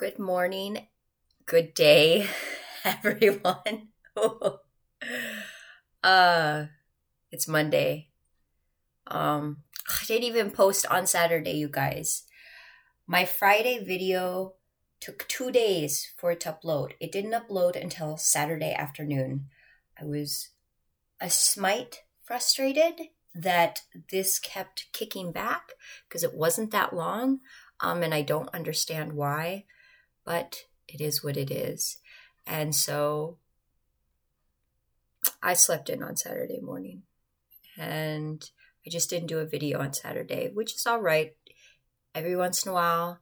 Good morning, good day, everyone. uh, it's Monday. Um, I didn't even post on Saturday, you guys. My Friday video took two days for it to upload. It didn't upload until Saturday afternoon. I was a smite frustrated that this kept kicking back because it wasn't that long, um, and I don't understand why but it is what it is. And so I slept in on Saturday morning and I just didn't do a video on Saturday, which is all right. Every once in a while,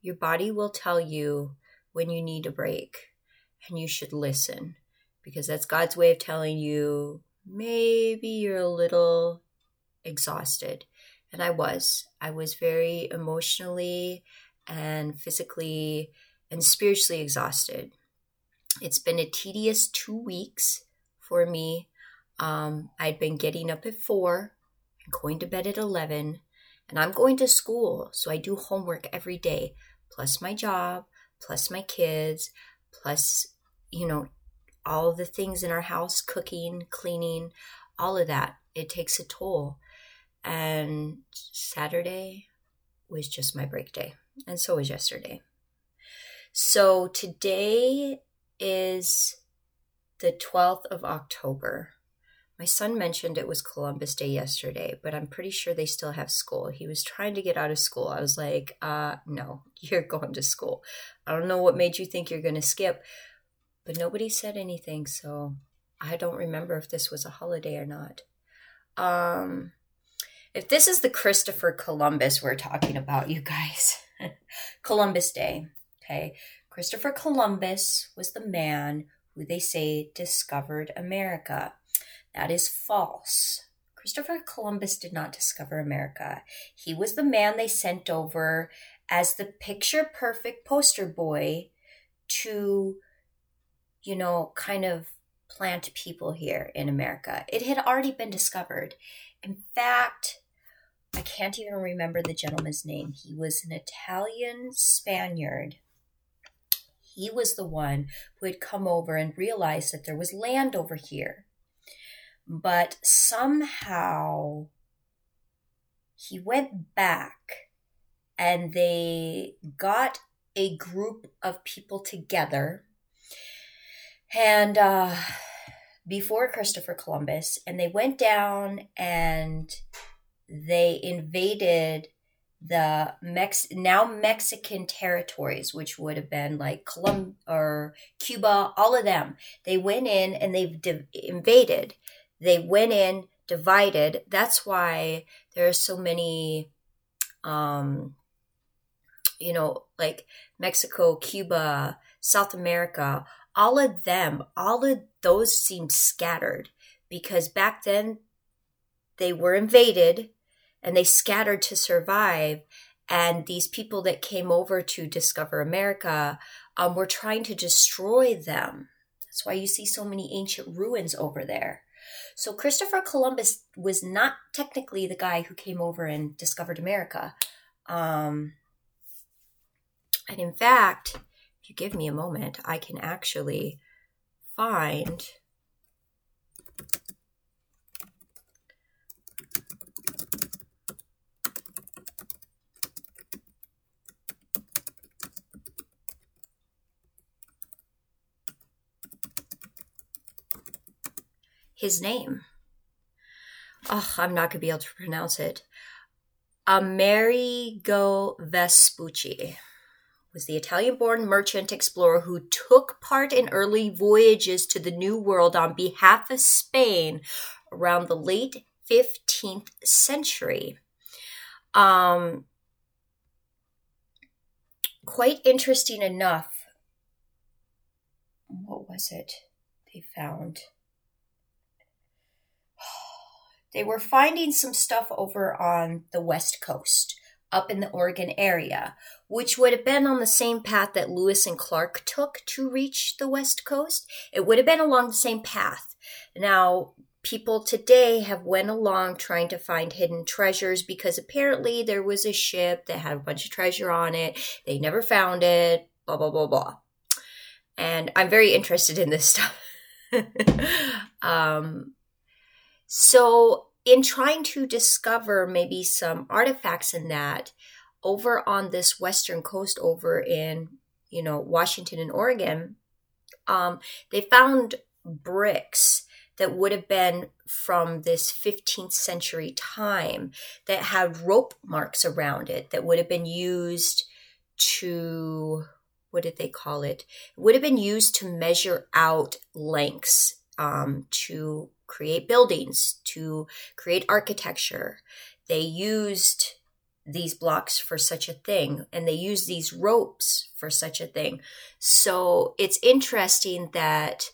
your body will tell you when you need a break and you should listen because that's God's way of telling you maybe you're a little exhausted. And I was. I was very emotionally and physically and spiritually exhausted. It's been a tedious two weeks for me. Um, I'd been getting up at four and going to bed at 11, and I'm going to school. So I do homework every day, plus my job, plus my kids, plus, you know, all the things in our house cooking, cleaning, all of that. It takes a toll. And Saturday was just my break day, and so was yesterday. So today is the 12th of October. My son mentioned it was Columbus Day yesterday, but I'm pretty sure they still have school. He was trying to get out of school. I was like, uh, no, you're going to school. I don't know what made you think you're going to skip, but nobody said anything, so I don't remember if this was a holiday or not. Um, if this is the Christopher Columbus we're talking about, you guys, Columbus Day. Okay. Christopher Columbus was the man who they say discovered America. That is false. Christopher Columbus did not discover America. He was the man they sent over as the picture perfect poster boy to, you know, kind of plant people here in America. It had already been discovered. In fact, I can't even remember the gentleman's name. He was an Italian Spaniard he was the one who had come over and realized that there was land over here. But somehow he went back and they got a group of people together and uh, before Christopher Columbus, and they went down and they invaded the Mex now Mexican territories, which would have been like Colum or Cuba, all of them. They went in and they've invaded. They went in, divided. That's why there are so many, um, you know, like Mexico, Cuba, South America. All of them, all of those seem scattered because back then they were invaded and they scattered to survive. And these people that came over to discover America um, were trying to destroy them. That's why you see so many ancient ruins over there. So Christopher Columbus was not technically the guy who came over and discovered America. Um, and in fact, if you give me a moment, I can actually find his name. Oh, I'm not going to be able to pronounce it. Amerigo Vespucci was the Italian born merchant explorer who took part in early voyages to the New World on behalf of Spain around the late 15th century. Um, quite interesting enough. What was it they found? They were finding some stuff over on the west coast up in the Oregon area, which would have been on the same path that Lewis and Clark took to reach the west coast. It would have been along the same path. Now, people today have went along trying to find hidden treasures because apparently there was a ship that had a bunch of treasure on it. They never found it. blah, blah, blah, blah. And I'm very interested in this stuff. um, so, in trying to discover maybe some artifacts in that, over on this western coast, over in you know Washington and Oregon, um, they found bricks that would have been from this 15th century time that had rope marks around it that would have been used to what did they call it? It would have been used to measure out lengths um, to create buildings, to create architecture. They used these blocks for such a thing, and they used these ropes for such a thing. So it's interesting that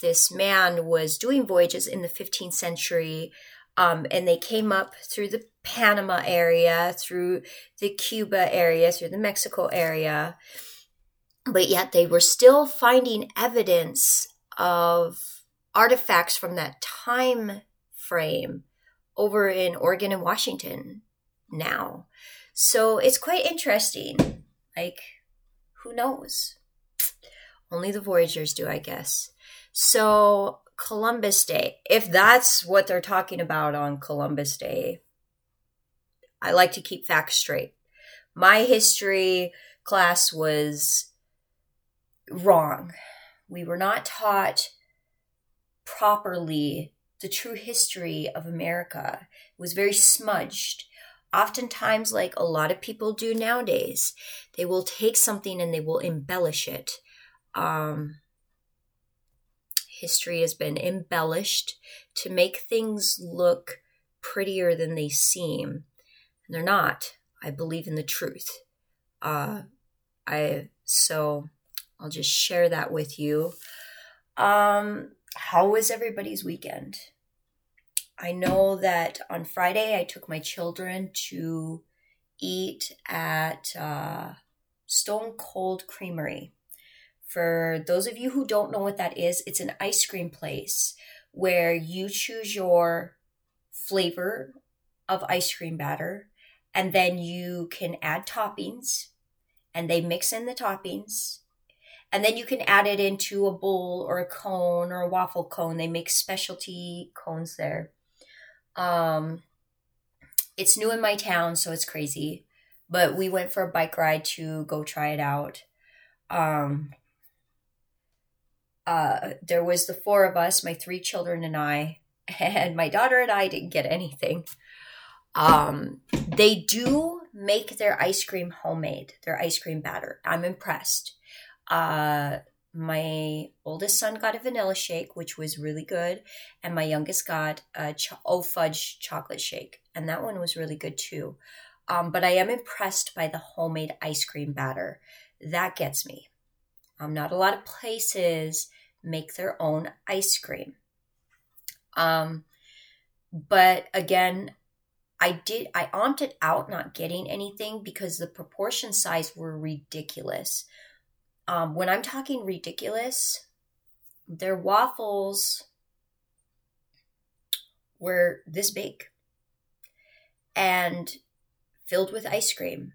this man was doing voyages in the 15th century um, and they came up through the Panama area, through the Cuba area, through the Mexico area. But yet they were still finding evidence of artifacts from that time frame over in Oregon and Washington now. So it's quite interesting. Like, who knows? Only the Voyagers do, I guess. So, Columbus Day, if that's what they're talking about on Columbus Day, I like to keep facts straight. My history class was wrong. We were not taught properly the true history of America. It was very smudged. Oftentimes, like a lot of people do nowadays, they will take something and they will embellish it. Um, history has been embellished to make things look prettier than they seem. And they're not. I believe in the truth. Uh, I so I'll just share that with you. Um, how was everybody's weekend? I know that on Friday I took my children to eat at uh, Stone Cold Creamery. For those of you who don't know what that is, it's an ice cream place where you choose your flavor of ice cream batter and then you can add toppings and they mix in the toppings and then you can add it into a bowl or a cone or a waffle cone they make specialty cones there um it's new in my town so it's crazy but we went for a bike ride to go try it out um uh, there was the four of us, my three children and I, and my daughter and I didn't get anything. Um, they do make their ice cream homemade, their ice cream batter. I'm impressed. Uh, my oldest son got a vanilla shake, which was really good, and my youngest got a ch- oh fudge chocolate shake, and that one was really good too. Um, but I am impressed by the homemade ice cream batter. That gets me. Um, not a lot of places make their own ice cream. Um, but again, I did I opted out not getting anything because the proportion size were ridiculous. Um, when I'm talking ridiculous, their waffles were this big and filled with ice cream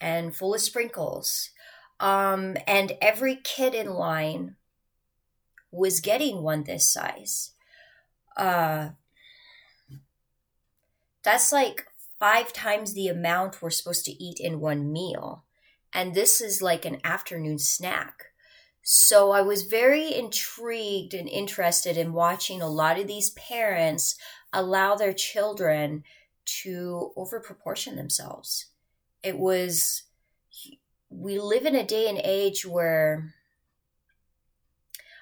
and full of sprinkles um, and every kid in line was getting one this size. Uh, that's like five times the amount we're supposed to eat in one meal. And this is like an afternoon snack. So I was very intrigued and interested in watching a lot of these parents allow their children to overproportion themselves. It was we live in a day and age where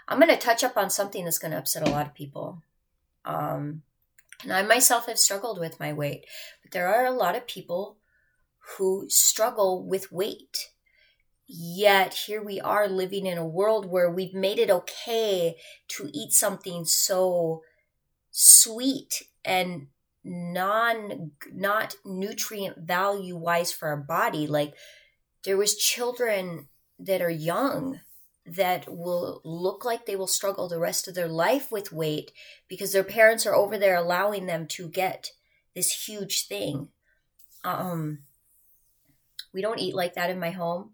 I'm going to touch up on something that's going to upset a lot of people. Um, and I myself have struggled with my weight, but there are a lot of people who struggle with weight. Yet here we are living in a world where we've made it okay to eat something so sweet and non not nutrient value wise for our body like there was children that are young that will look like they will struggle the rest of their life with weight because their parents are over there allowing them to get this huge thing um We don't eat like that in my home.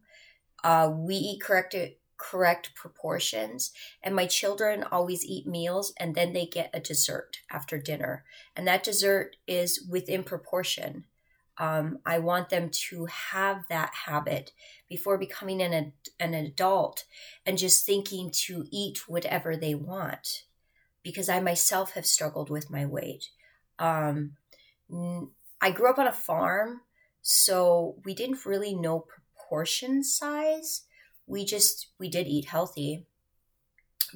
Uh, we eat correct correct proportions and my children always eat meals and then they get a dessert after dinner. And that dessert is within proportion. Um, i want them to have that habit before becoming an, an adult and just thinking to eat whatever they want because i myself have struggled with my weight. Um, i grew up on a farm so we didn't really know proportion size. We just we did eat healthy.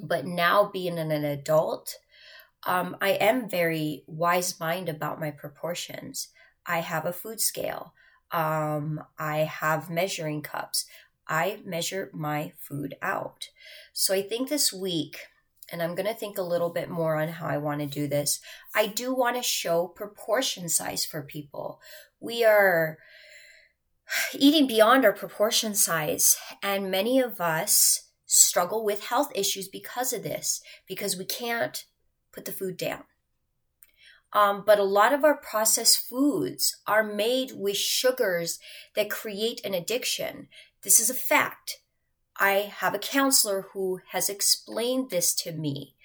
But now being an, adult um, i am very wise mind about my proportions. I have a food scale. Um, i have measuring cups. I measure my food out. So i think this week and i'm going to think a little bit more on how i want to do this i do want to show proportion size for people we are eating beyond our proportion size. And many of us struggle with health issues because of this, because we can't put the food down. Um, but a lot of our processed foods are made with sugars that create an addiction. This is a fact. I have a counselor who has explained this to me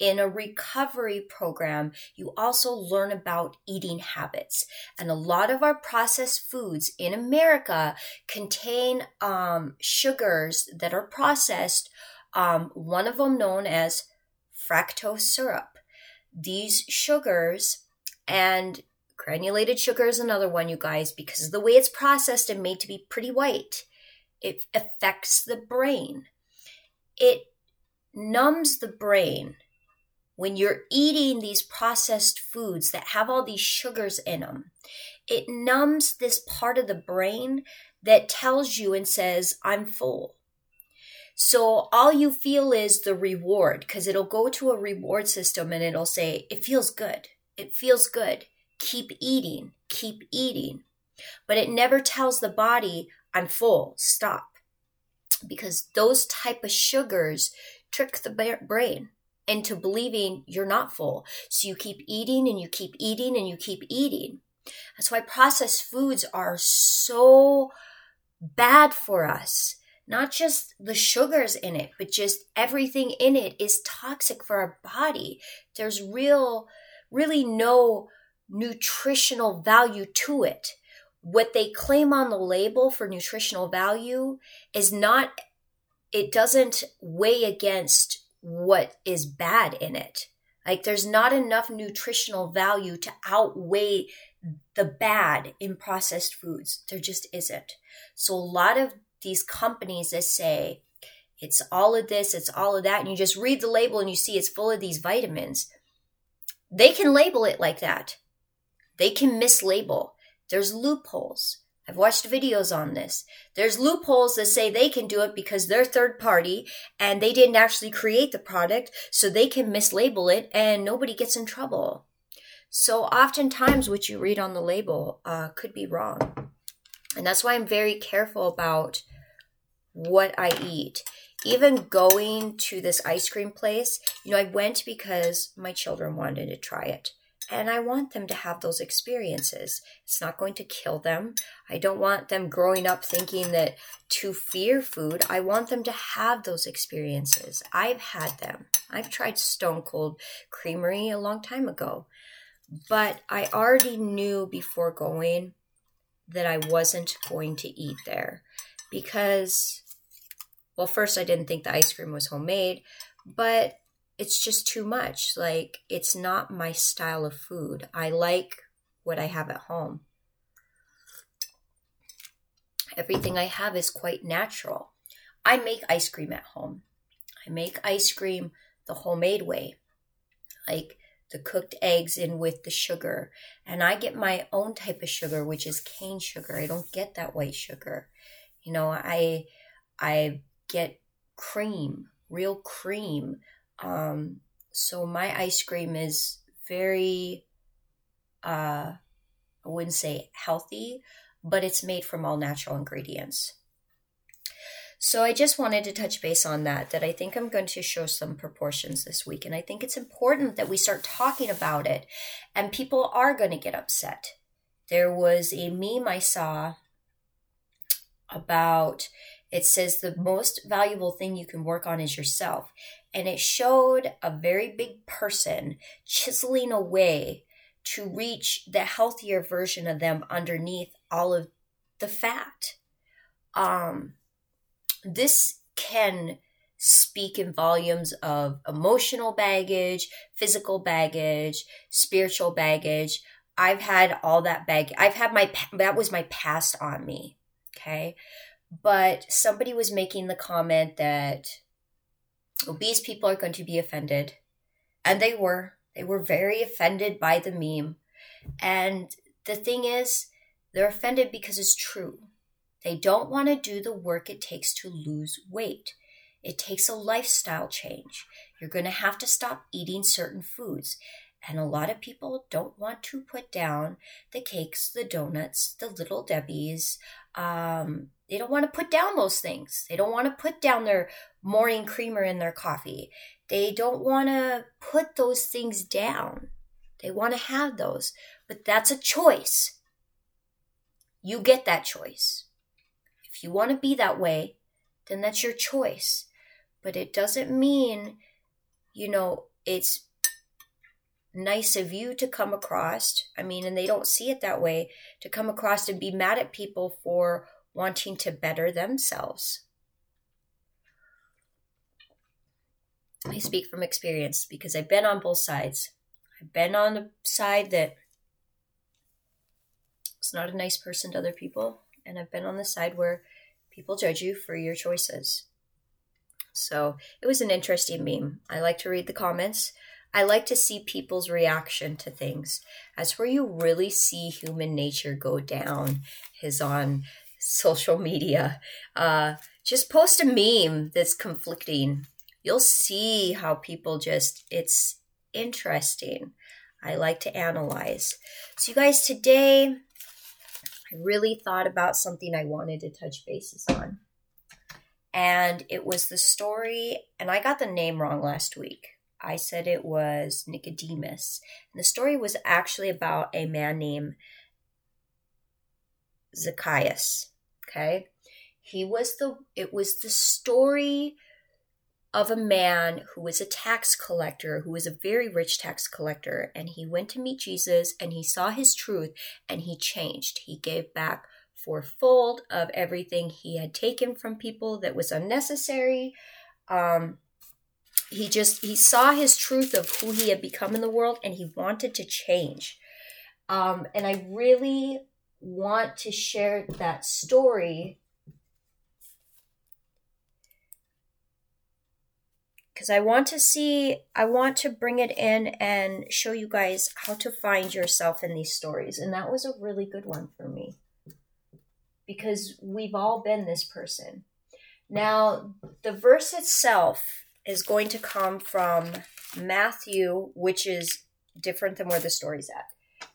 in a recovery program, you also learn about eating habits. And a lot of our processed foods in America contain um, sugars that are processed, um, one of them known as fructose syrup. These sugars and granulated sugar is another one, you guys, because the way it's processed and made to be pretty white. It affects the brain. It numbs the brain when you're eating these processed foods that have all these sugars in them, it numbs this part of the brain that tells you and says, I'm full. So all you feel is the reward because it'll go to a reward system and it'll say, It feels good. It feels good. Keep eating. Keep eating. But it never tells the body, I'm full. Stop. Because those type of sugars trick the brain into believing you're not full. So you keep eating and you keep eating and you keep eating. That's why processed foods are so bad for us. Not just the sugars in it, but just everything in it is toxic for our body. There's real, really no nutritional value to it. What they claim on the label for nutritional value is not, it doesn't weigh against what is bad in it. Like there's not enough nutritional value to outweigh the bad in processed foods. There just isn't. So a lot of these companies that say it's all of this, it's all of that, and you just read the label and you see it's full of these vitamins, they can label it like that. They can mislabel. There's loopholes. I've watched videos on this. There's loopholes that say they can do it because they're third party and they didn't actually create the product, so they can mislabel it and nobody gets in trouble. So oftentimes what you read on the label uh, could be wrong. And that's why I'm very careful about what I eat. Even going to this ice cream place, you know, I went because my children wanted to try it and I want them to have those experiences. It's not going to kill them. I don't want them growing up thinking that to fear food. I want them to have those experiences. I've had them. I've tried Stone Cold Creamery a long time ago, but I already knew before going that I wasn't going to eat there because, well, first, I didn't think the ice cream was homemade, but it's just too much. Like, it's not my style of food. I like what I have at home. Everything I have is quite natural. I make ice cream at home. I make ice cream the homemade way, like the cooked eggs in with the sugar. And I get my own type of sugar, which is cane sugar. I don't get that white sugar. You know, I I get cream, real cream um, so my ice cream is very, uh, I wouldn't say healthy, but it's made from all natural ingredients. So I just wanted to touch base on that, that I think I'm going to show some proportions this week. And I think it's important that we start talking about it and people are going to get upset. There was a meme I saw about it says the most valuable thing you can work on is yourself. And it showed a very big person chiseling away to reach the healthier version of them underneath all of the fat. Um, this can speak in volumes of emotional baggage, physical baggage, spiritual baggage. I've had all that bag. I've had my that was my past on me. Okay. But somebody was making the comment that obese people are going to be offended. And they were. They were very offended by the meme. And the thing is, they're offended because it's true. They don't want to do the work it takes to lose weight. It takes a lifestyle change. You're going to have to stop eating certain foods. And a lot of people don't want to put down the cakes, the donuts, the little Debbie's. Um, they don't want to put down those things. They don't want to put down their morning creamer in their coffee. They don't want to put those things down. They want to have those. But that's a choice. You get that choice. If you want to be that way, then that's your choice. But it doesn't mean, you know, it's nice of you to come across. I mean, and they don't see it that way to come across and be mad at people for wanting to better themselves. I speak from experience because I've been on both sides. I've been on the side that is not a nice person to other people, and I've been on the side where people judge you for your choices. So it was an interesting meme. I like to read the comments. I like to see people's reaction to things. That's where you really see human nature go down, is on social media. Uh, just post a meme that's conflicting. You'll see how people just, it's interesting. I like to analyze. So, you guys, today I really thought about something I wanted to touch bases on. And it was the story, and I got the name wrong last week. I said it was Nicodemus. And the story was actually about a man named Zacchaeus. Okay. He was the, it was the story of a man who was a tax collector, who was a very rich tax collector. And he went to meet Jesus and he saw his truth and he changed. He gave back fourfold of everything he had taken from people that was unnecessary. Um, he just he saw his truth of who he had become in the world and he wanted to change. Um, and i really want to share that story because i want to see i want to bring it in and show you guys how to find yourself in these stories. And that was a really good one for me because we've all been this person. Now the verse itself is going to come from Matthew, which is different than where the story's at.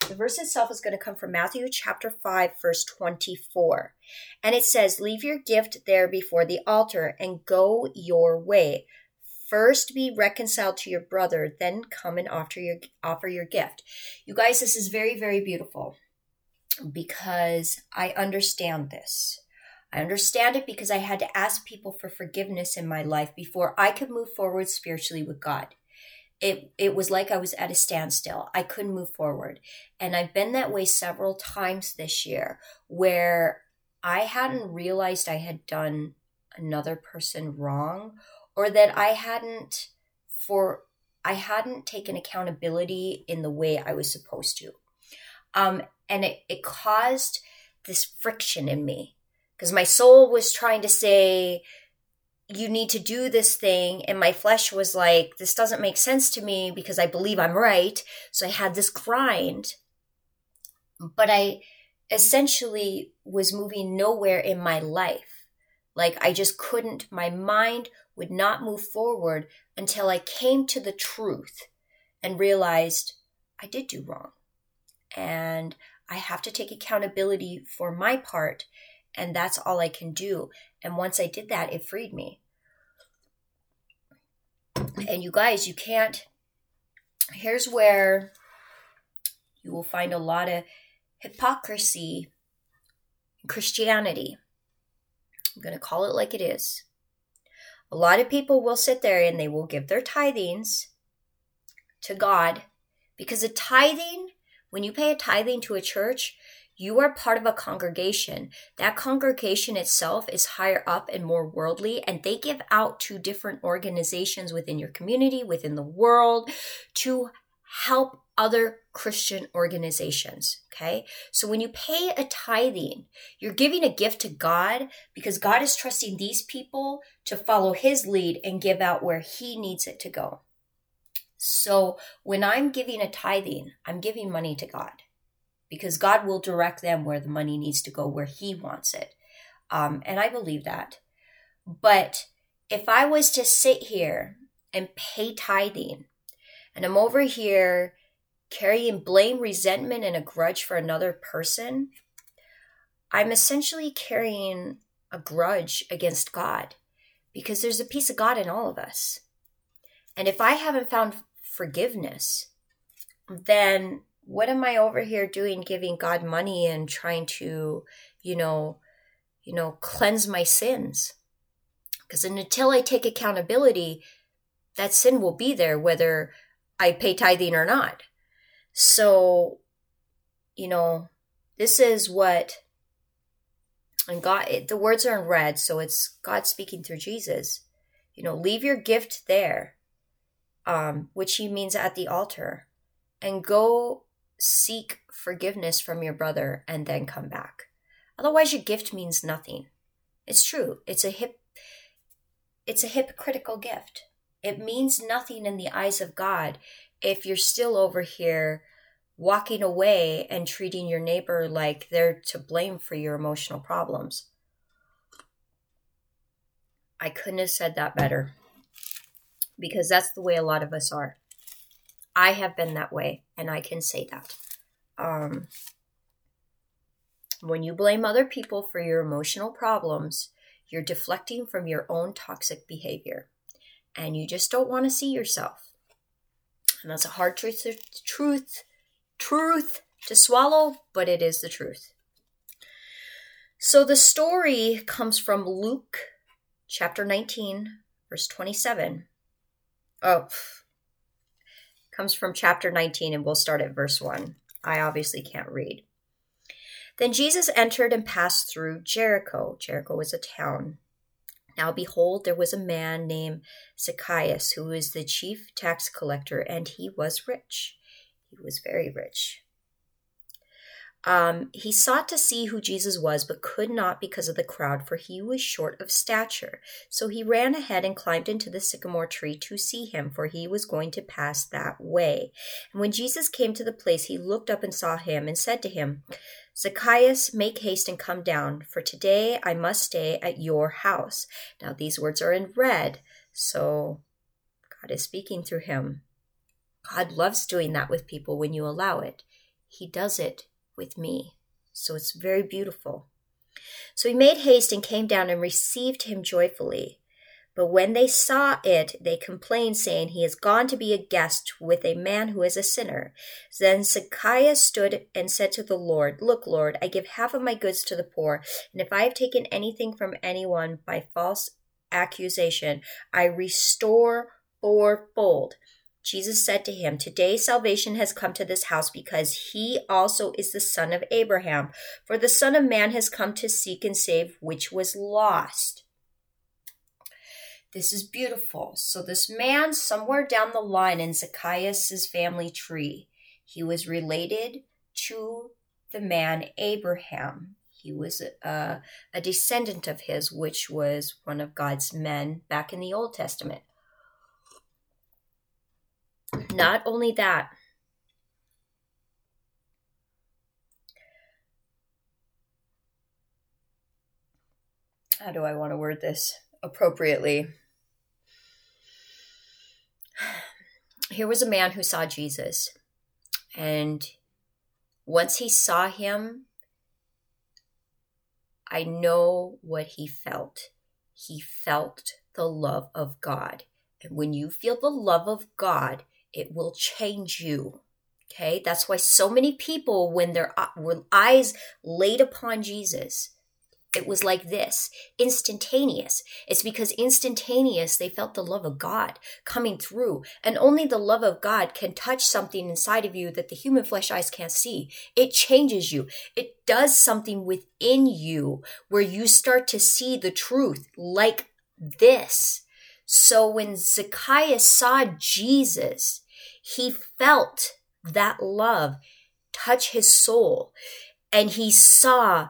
The verse itself is going to come from Matthew chapter 5, verse 24. And it says, Leave your gift there before the altar and go your way. First be reconciled to your brother, then come and offer your offer your gift. You guys, this is very, very beautiful because I understand this. I understand it because I had to ask people for forgiveness in my life before I could move forward spiritually with God. It it was like I was at a standstill. I couldn't move forward. And I've been that way several times this year where I hadn't realized I had done another person wrong or that I hadn't for I hadn't taken accountability in the way I was supposed to. Um, and it, it caused this friction in me because my soul was trying to say you need to do this thing and my flesh was like this doesn't make sense to me because i believe i'm right. So i had this grind. But i essentially was moving nowhere in my life. Like i just couldn't my mind would not move forward until i came to the truth and realized i did do wrong. And i have to take accountability for my part and that's all I can do. And once I did that, it freed me. And you guys, you can't. Here's where you will find a lot of hypocrisy in Christianity. I'm going to call it like it is. A lot of people will sit there and they will give their tithings to God because a tithing, when you pay a tithing to a church, you are part of a congregation. That congregation itself is higher up and more worldly, and they give out to different organizations within your community, within the world, to help other Christian organizations. Okay. So when you pay a tithing, you're giving a gift to God because God is trusting these people to follow his lead and give out where he needs it to go. So when I'm giving a tithing, I'm giving money to God because God will direct them where the money needs to go, where he wants it. Um, and I believe that. But if I was to sit here and pay tithing, and I'm over here carrying blame, resentment, and a grudge for another person, I'm essentially carrying a grudge against God because there's a piece of God in all of us. And if I haven't found forgiveness, then what am I over here doing giving God money and trying to, you know, you know, cleanse my sins? Because until I take accountability, that sin will be there whether I pay tithing or not. So, you know, this is what, and God, it, the words are in red, so it's God speaking through Jesus. You know, leave your gift there, um, which he means at the altar, and go seek forgiveness from your brother and then come back. Otherwise, your gift means nothing. It's true. It's a hip. It's a hypocritical gift. It means nothing in the eyes of God if you're still over here walking away and treating your neighbor like they're to blame for your emotional problems. I couldn't have said that better because that's the way a lot of us are. I have been that way, and I can say that. Um, when you blame other people for your emotional problems, you're deflecting from your own toxic behavior, and you just don't want to see yourself. And that's a hard truth truth truth to swallow, but it is the truth. So the story comes from Luke chapter 19, verse 27. Oh, comes from chapter 19, and we'll start at verse 1. I obviously can't read. Then Jesus entered and passed through Jericho. Jericho was a town. Now behold, there was a man named Zacchaeus, who was the chief tax collector, and he was rich. He was very rich. Um, he sought to see who Jesus was, but could not because of the crowd, for he was short of stature. So he ran ahead and climbed into the sycamore tree to see him, for he was going to pass that way. And when Jesus came to the place, he looked up and saw him, and said to him, Zacchaeus, make haste and come down, for today I must stay at your house. Now these words are in red, so God is speaking through him. God loves doing that with people when you allow it. He does it with me. So it's very beautiful. So he made haste and came down and received him joyfully. But when they saw it, they complained, saying, He has gone to be a guest with a man who is a sinner. Then Zacchaeus stood and said to the Lord, Look, Lord, I give half of my goods to the poor, and if I have taken anything from anyone by false accusation, I restore fourfold. Jesus said to him, Today salvation has come to this house because he also is the son of Abraham. For the Son of Man has come to seek and save which was lost. This is beautiful. So, this man, somewhere down the line in Zacchaeus' family tree, he was related to the man Abraham. He was a, a descendant of his, which was one of God's men back in the Old Testament. Not only that, how do I want to word this appropriately? Here was a man who saw Jesus, and once he saw him, I know what he felt. He felt the love of God. And when you feel the love of God, it will change you. Okay, that's why so many people, when their uh, eyes laid upon Jesus, it was like this instantaneous. It's because instantaneous, they felt the love of God coming through. And only the love of God can touch something inside of you that the human flesh eyes can't see. It changes you. It does something within you where you start to see the truth like this. So when Zacchaeus saw Jesus, he felt that love touch his soul and he saw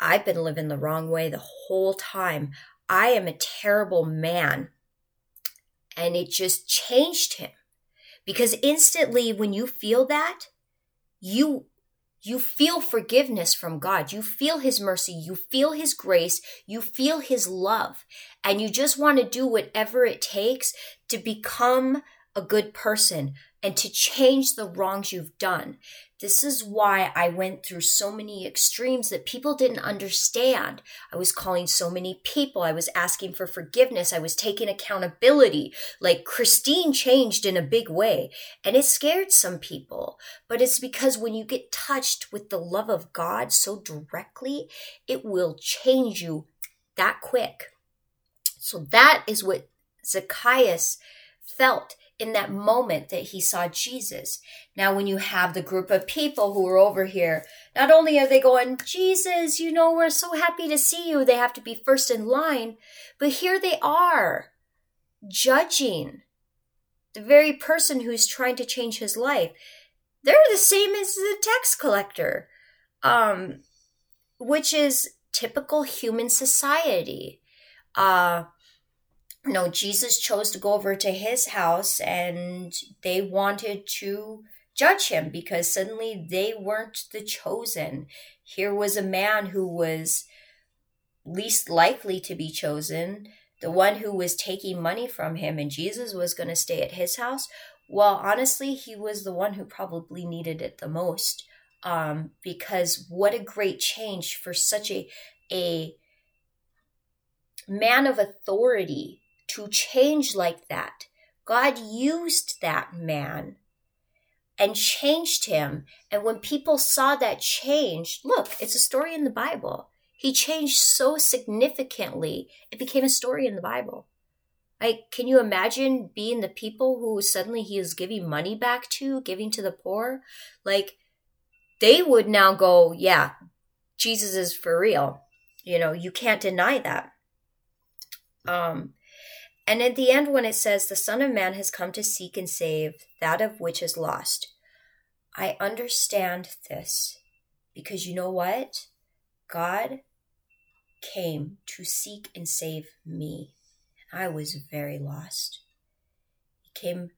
I've been living the wrong way the whole time. I am a terrible man. And it just changed him. Because instantly when you feel that, you you feel forgiveness from God. You feel his mercy, you feel his grace, you feel his love, and you just want to do whatever it takes to become a good person and to change the wrongs you've done. This is why I went through so many extremes that people didn't understand. I was calling so many people. I was asking for forgiveness. I was taking accountability. Like Christine changed in a big way and it scared some people. But it's because when you get touched with the love of God so directly, it will change you that quick. So that is what Zacchaeus felt in that moment that he saw Jesus. Now, when you have the group of people who are over here, not only are they going, Jesus, you know, we're so happy to see you, they have to be first in line, but here they are judging the very person who's trying to change his life. They're the same as the tax collector, um, which is typical human society. Uh, no, Jesus chose to go over to his house and they wanted to judge him because suddenly they weren't the chosen. Here was a man who was least likely to be chosen, the one who was taking money from him, and Jesus was going to stay at his house. Well, honestly, he was the one who probably needed it the most. Um, because what a great change for such a a man of authority to change like that. God used that man and changed him. And when people saw that change, look, it's a story in the Bible. He changed so significantly, it became a story in the Bible. Like, can you imagine being the people who suddenly he is giving money back to, giving to the poor? Like, they would now go, yeah, Jesus is for real. You know, you can't deny that. Um, and at the end, when it says, The Son of Man has come to seek and save that of which is lost, I understand this because you know what? God came to seek and save me. I was very lost. He came,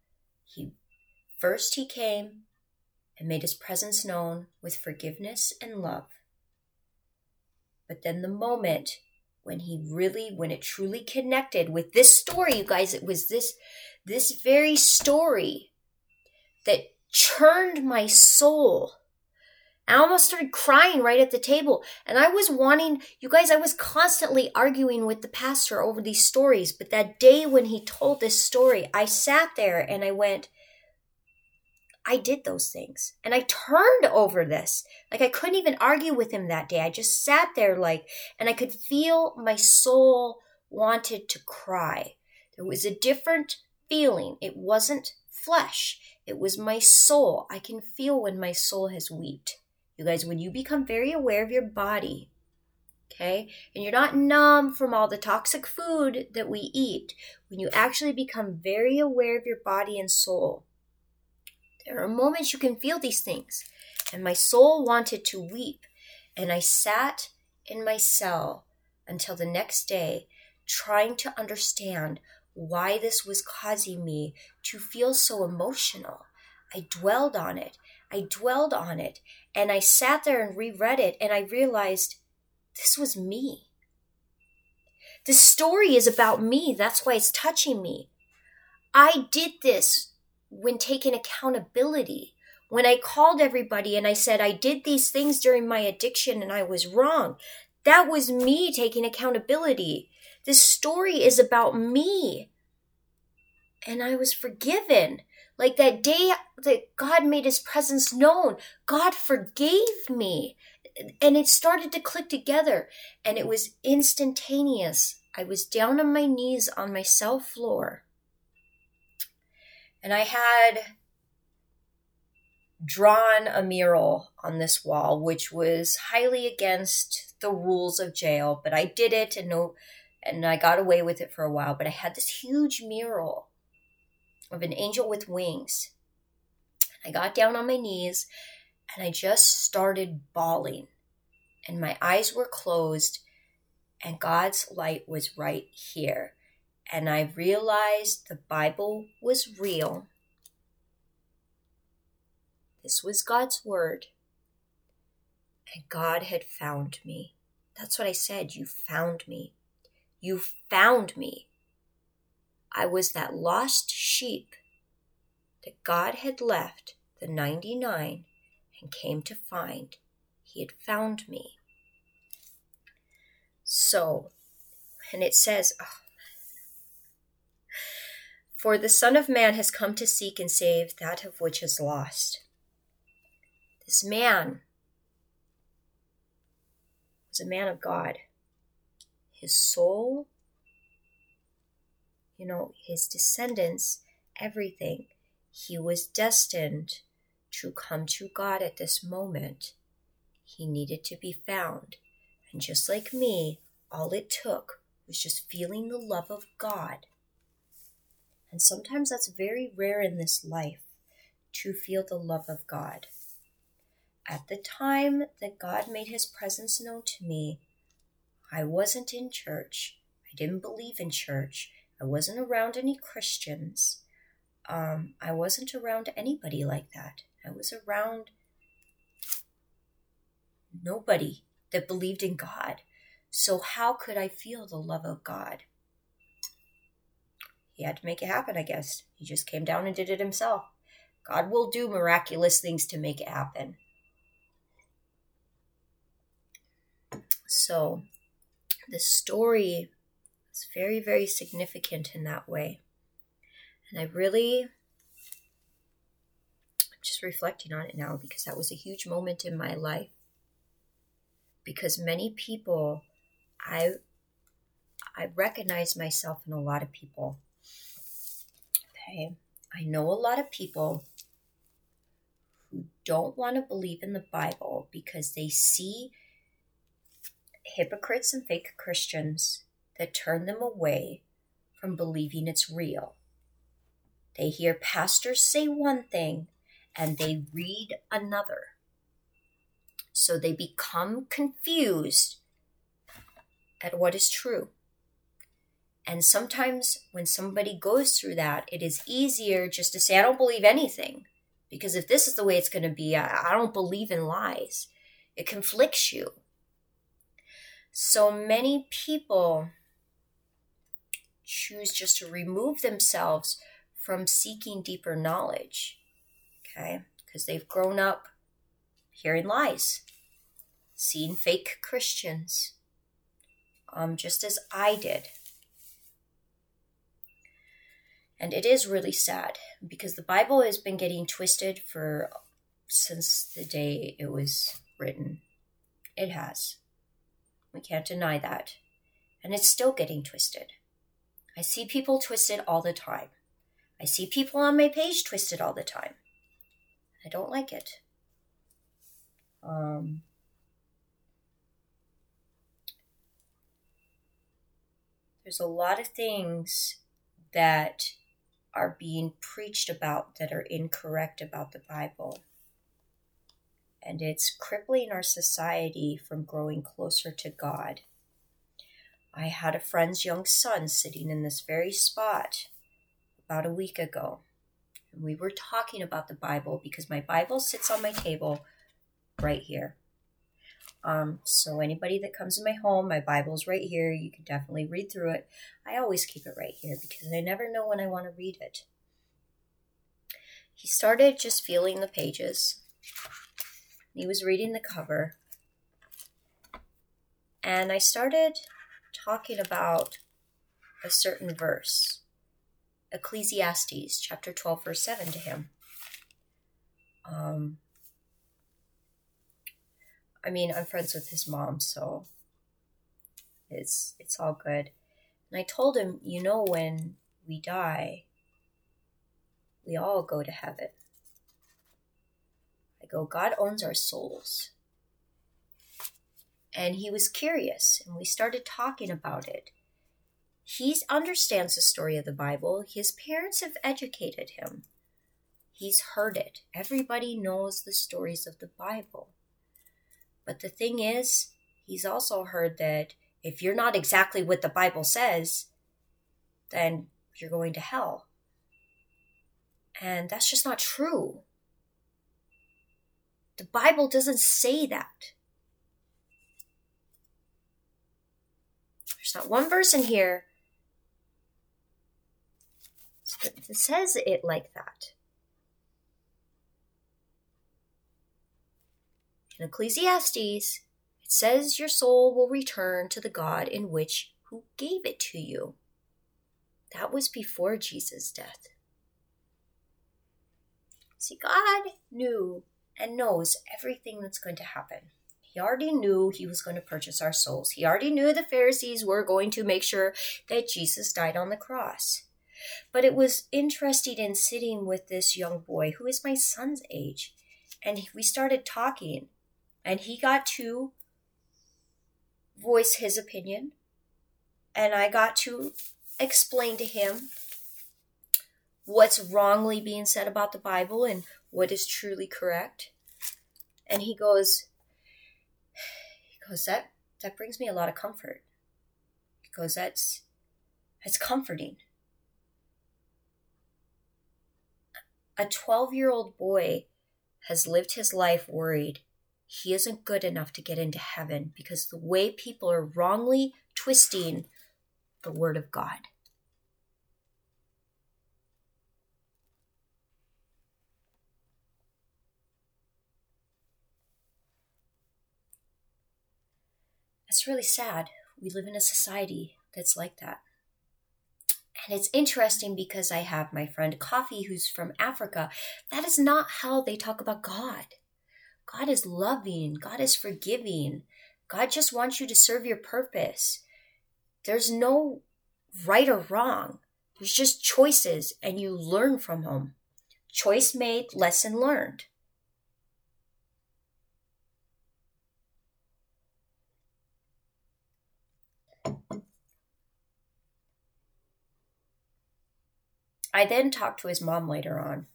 he first he came and made his presence known with forgiveness and love. But then the moment when he really when it truly connected with this story you guys it was this this very story that churned my soul I almost started crying right at the table. And I was wanting, you guys, I was constantly arguing with the pastor over these stories. But that day when he told this story, I sat there and I went, I did those things. And I turned over this. Like I couldn't even argue with him that day. I just sat there like, and I could feel my soul wanted to cry. There was a different feeling. It wasn't flesh. It was my soul. I can feel when my soul has wept. You guys, when you become very aware of your body, okay, and you're not numb from all the toxic food that we eat, when you actually become very aware of your body and soul, there are moments you can feel these things. And my soul wanted to weep. And I sat in my cell until the next day, trying to understand why this was causing me to feel so emotional. I dwelled on it. I dwelled on it. And I sat there and reread it. And I realized this was me. The story is about me. That's why it's touching me. I did this when taking accountability. When I called everybody and I said, I did these things during my addiction and I was wrong, that was me taking accountability. This story is about me. And I was forgiven. Like that day that God made his presence known, God forgave me. and it started to click together and it was instantaneous. I was down on my knees on my cell floor and I had drawn a mural on this wall, which was highly against the rules of jail, but I did it and no and I got away with it for a while. But I had this huge mural of an angel with wings. I got down on my knees and I just started bawling. And my eyes were closed, and God's light was right here. And I realized the Bible was real. This was God's word. And God had found me. That's what I said. You found me. You found me. I was that lost sheep that God had left, the 99, and came to find. He had found me. So, and it says, oh, For the Son of Man has come to seek and save that of which is lost. This man was a man of God. His soul, you know, his descendants, everything. He was destined to come to God at this moment. He needed to be found. And just like me, all it took was just feeling the love of God. And sometimes that's very rare in this life to feel the love of God. At the time that God made his presence known to me, I wasn't in church. I didn't believe in church. I wasn't around any Christians. Um, I wasn't around anybody like that. I was around nobody that believed in God. So, how could I feel the love of God? He had to make it happen, I guess. He just came down and did it himself. God will do miraculous things to make it happen. So, the story is very, very significant in that way. And I really I'm just reflecting on it now because that was a huge moment in my life. Because many people, I I recognize myself in a lot of people. Okay. I know a lot of people who don't want to believe in the Bible because they see hypocrites and fake Christians that turn them away from believing it's real. They hear pastors say one thing and they read another. So they become confused at what is true. And sometimes when somebody goes through that, it is easier just to say, I don't believe anything. Because if this is the way it's going to be, I, I don't believe in lies. It conflicts you. So many people choose just to remove themselves from seeking deeper knowledge okay? Because they've grown up hearing lies, seeing fake Christians, um, just as I did. And it is really sad because the Bible has been getting twisted for since the day it was written. It has. We can't deny that. And it's still getting twisted. I see people twisted all the time. I see people on my page twisted all the time. I don't like it. Um, there's a lot of things that are being preached about that are incorrect about the Bible. And it's crippling our society from growing closer to God. I had a friend's young son sitting in this very spot about a week ago And we were talking about the Bible because my Bible sits on my table right here. Um, so anybody that comes in my home, my Bible's right here. You can definitely read through it. I always keep it right here because I never know when I want to read it. He started just feeling the pages. He was reading the cover. And I started talking about a certain verse. Ecclesiastes chapter 12, verse 7 to him. Um, I mean, I'm friends with his mom, so it's it's all good. And I told him, you know, when we die, we all go to heaven. I go, God owns our souls. And he was curious, and we started talking about it. He understands the story of the Bible. His parents have educated him. He's heard it. Everybody knows the stories of the Bible. But the thing is, he's also heard that if you're not exactly what the Bible says, then you're going to hell. And that's just not true. The Bible doesn't say that. There's not one verse in here that says it like that. In Ecclesiastes, it says your soul will return to the God in which who gave it to you. That was before Jesus' death. See, God knew and knows everything that's going to happen. He already knew he was going to purchase our souls. He already knew the Pharisees were going to make sure that Jesus died on the cross. But it was interesting in sitting with this young boy who is my son's age. And we started talking and he got to voice his opinion and I got to explain to him what's wrongly being said about the Bible and what is truly correct. And he goes, he goes, that, that brings me a lot of comfort. He goes, that's, that's comforting. A 12 year old boy has lived his life worried he isn't good enough to get into heaven because the way people are wrongly twisting the Word of God. That's really sad. We live in a society that's like that. And it's interesting because I have my friend Kofi, who's from Africa. That is not how they talk about God. God is loving, God is forgiving. God just wants you to serve your purpose. There's no right or wrong. There's just choices and you learn from them. Choice made, lesson learned. I then talked to his mom later on.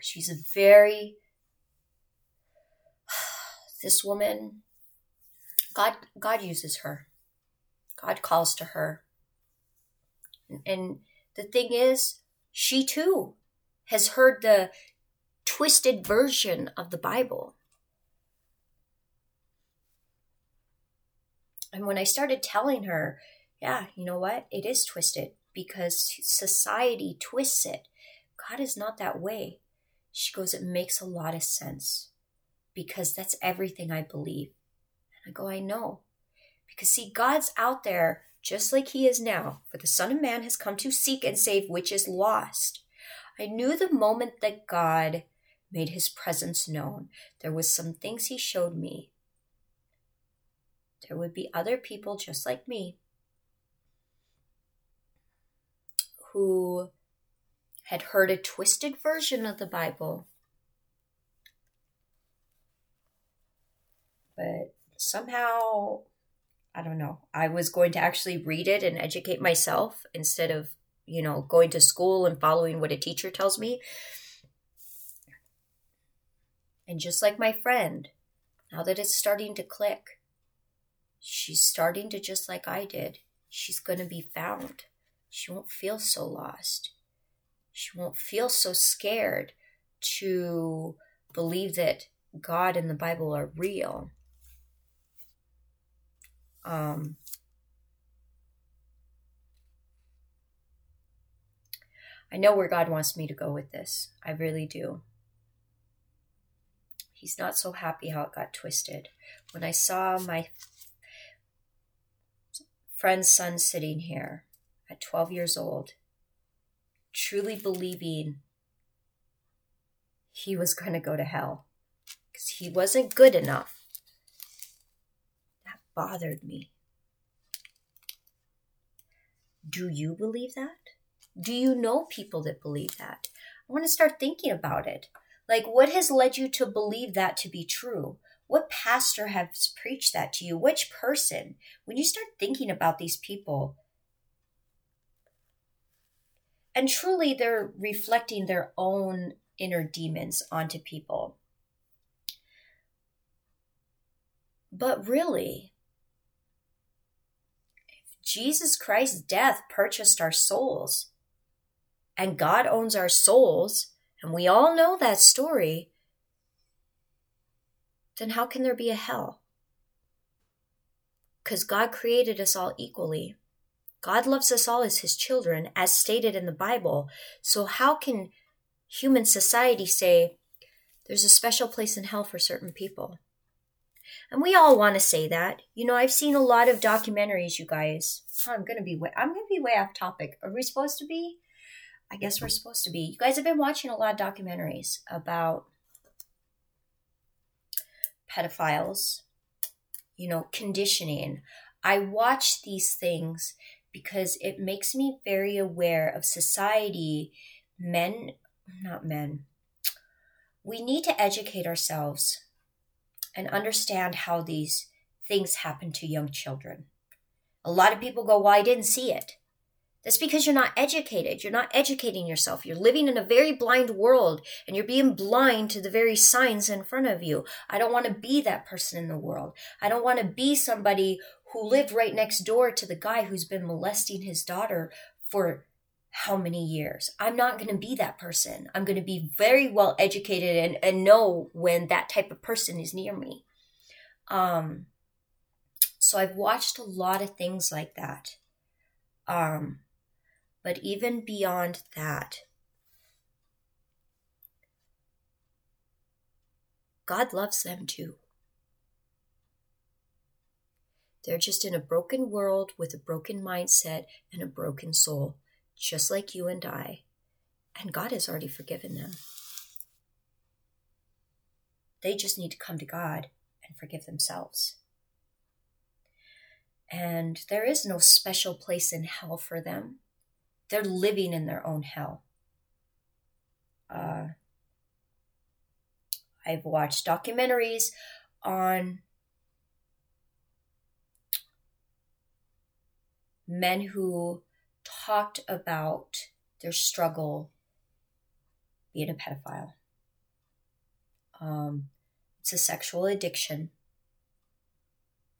She's a very this woman god god uses her. God calls to her. And the thing is she too has heard the twisted version of the bible. And when i started telling her yeah you know what? It is twisted because society twists it. God is not that way. She goes it makes a lot of sense because that's everything I believe. And I go, I know. Because see, God's out there just like he is now, for the Son of Man has come to seek and save which is lost. I knew the moment that God made his presence known, there was some things he showed me. There would be other people just like me who had heard a twisted version of the Bible but somehow I don't know. I was going to actually read it and educate myself instead of, you know, going to school and following what a teacher tells me. And just like my friend, now that it's starting to click, she's starting to just like I did. She's going to be found. She won't feel so lost. She won't feel so scared to believe that God and the Bible are real um, I know where God wants me to go with this. I really do. He's not so happy how it got twisted. When I saw my friend's son sitting here at 12 years old, truly believing he was going to go to hell because he wasn't good enough bothered me. Do you believe that? Do you know people that believe that? I want to start thinking about it. Like, what has led you to believe that to be true? What pastor has preached that to you? Which person? When you start thinking about these people, and truly they're reflecting their own inner demons onto people. But really, Jesus Christ's death purchased our souls, and God owns our souls, and we all know that story, then how can there be a hell? Because God created us all equally. God loves us all as his children, as stated in the Bible. So, how can human society say there's a special place in hell for certain people? And we all want to say that. You know, I've seen a lot of documentaries, you guys. I'm gonna be way, I'm gonna be way off topic. Are we supposed to be? I guess we're supposed to be. You guys have been watching a lot of documentaries about pedophiles, you know, conditioning. I watch these things because it makes me very aware of society, men, not men. We need to educate ourselves and understand how these things happen to young children. A lot of people go, Well, I didn't see it. That's because you're not educated. You're not educating yourself. You're living in a very blind world and you're being blind to the very signs in front of you. I don't want to be that person in the world. I don't want to be somebody who lived right next door to the guy who's been molesting his daughter for how many years. I'm not going to be that person. I'm going to be very well educated and, and know when that type of person is near me. Um, so I've watched a lot of things like that. Um, but even beyond that, God loves them too. They're just in a broken world with a broken mindset and a broken soul, just like you and I. And God has already forgiven them. They just need to come to God and forgive themselves. And there is no special place in hell for them they're living in their own hell. Uh, I've watched documentaries on men who talked about their struggle being a pedophile. Um, it's a sexual addiction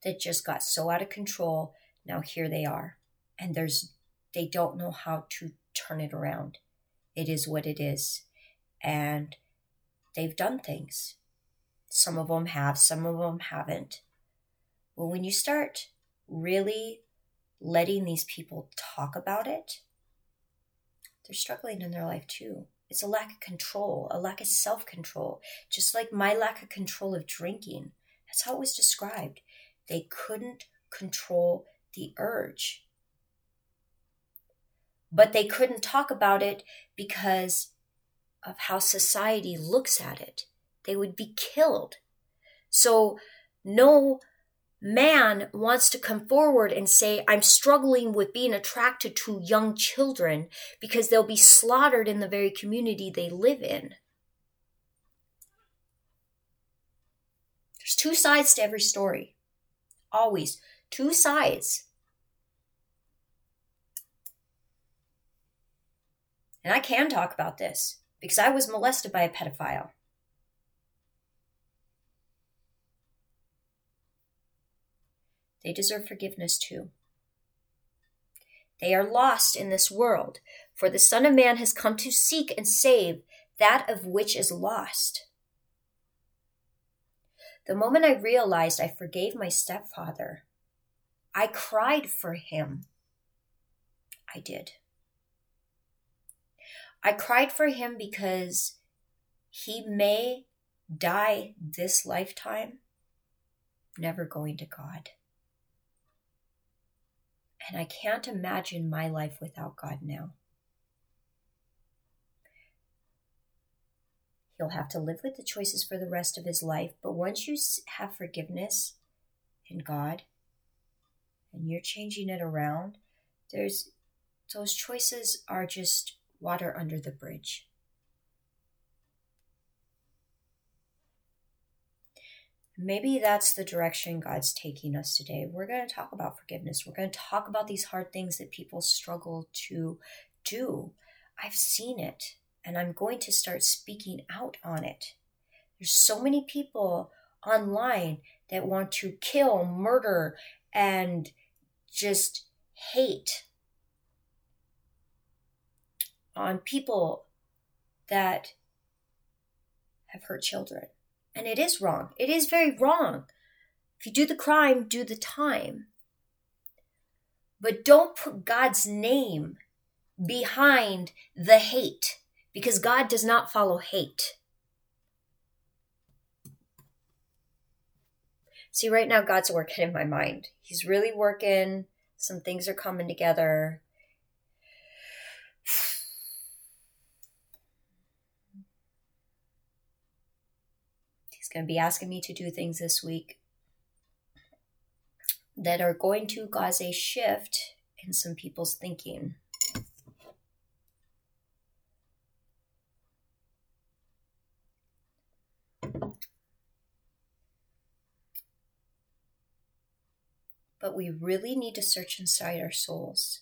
that just got so out of control. Now here they are. And there's they don't know how to turn it around. It is what it is. And they've done things. Some of them have, some of them haven't. Well, when you start really letting these people talk about it, they're struggling in their life too. It's a lack of control, a lack of self control, just like my lack of control of drinking. That's how it was described. They couldn't control the urge but they couldn't talk about it because of how society looks at it. They would be killed. So, no man wants to come forward and say, I'm struggling with being attracted to young children because they'll be slaughtered in the very community they live in. There's two sides to every story. Always. Two sides. And I can talk about this because I was molested by a pedophile. They deserve forgiveness too. They are lost in this world, for the Son of Man has come to seek and save that of which is lost. The moment I realized I forgave my stepfather, I cried for him. I did. I cried for him because he may die this lifetime never going to God. And I can't imagine my life without God now. He'll have to live with the choices for the rest of his life, but once you have forgiveness in God, and you're changing it around, there's those choices are just water under the bridge. Maybe that's the direction God's taking us today. We're going to talk about forgiveness. We're going to talk about these hard things that people struggle to do. I've seen it and I'm going to start speaking out on it. There's so many people online that want to kill, murder, and just hate on people that have hurt children. And it is wrong. It is very wrong. If you do the crime, do the time. But don't put God's name behind the hate because God does not follow hate. See, right now, God's working in my mind. He's really working. Some things are coming together. He's going to be asking me to do things this week that are going to cause a shift in some people's thinking. But we really need to search inside our souls.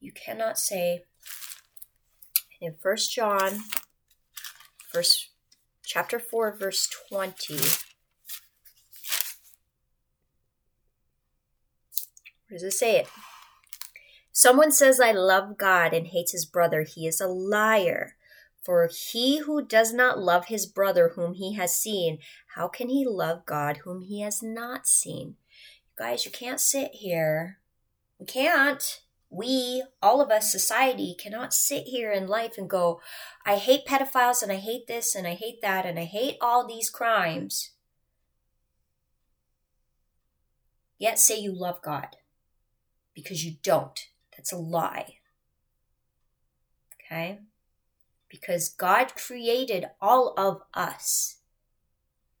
You cannot say in First John, verse chapter 4, verse 20. Where does it say it? Someone says, I love God and hates his brother. He is a liar. For he who does not love his brother whom he has seen, how can he love God whom he has not seen? You guys, you can't sit here. We can't we, all of us, society, cannot sit here in life and go, I hate pedophiles and I hate this and I hate that and I hate all these crimes, yet say you love God. Because you don't. That's a lie. Okay? Because God created all of us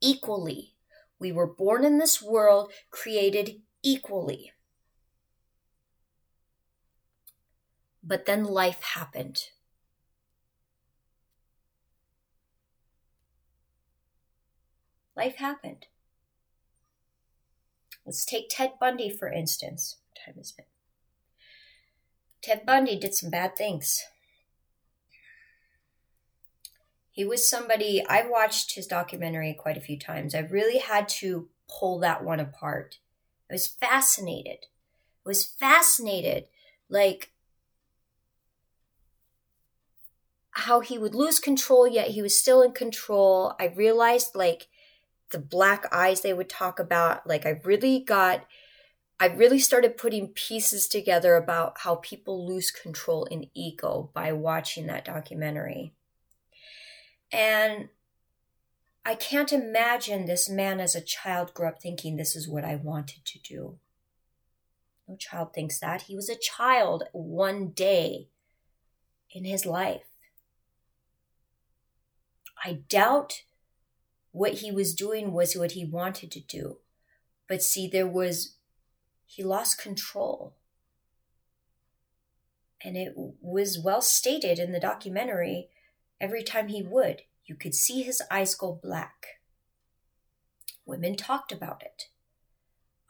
equally. We were born in this world created equally. But then life happened. Life happened. Let's take Ted Bundy, for instance. What time is it? Ted Bundy did some bad things. He was somebody, I watched his documentary quite a few times. I really had to pull that one apart. I was fascinated. I was fascinated. Like, how he would lose control, yet he was still in control. I realized like the black eyes they would talk about. Like I really got, I really started putting pieces together about how people lose control in ego by watching that documentary. And I can't imagine this man as a child grew up thinking this is what I wanted to do. No child thinks that. He was a child one day in his life. I doubt what he was doing was what he wanted to do. But see, there was, he lost control. And it was well stated in the documentary every time he would. You could see his eyes go black. Women talked about it.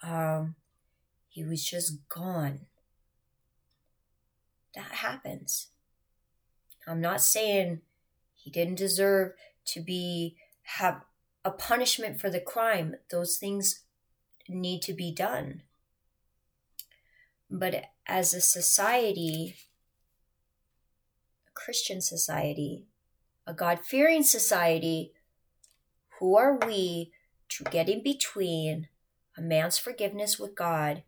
Um, he was just gone. That happens. I'm not saying he didn't deserve to be have a punishment for the crime. Those things need to be done. But as a society, a Christian society, a God fearing society, who are we to get in between a man's forgiveness with God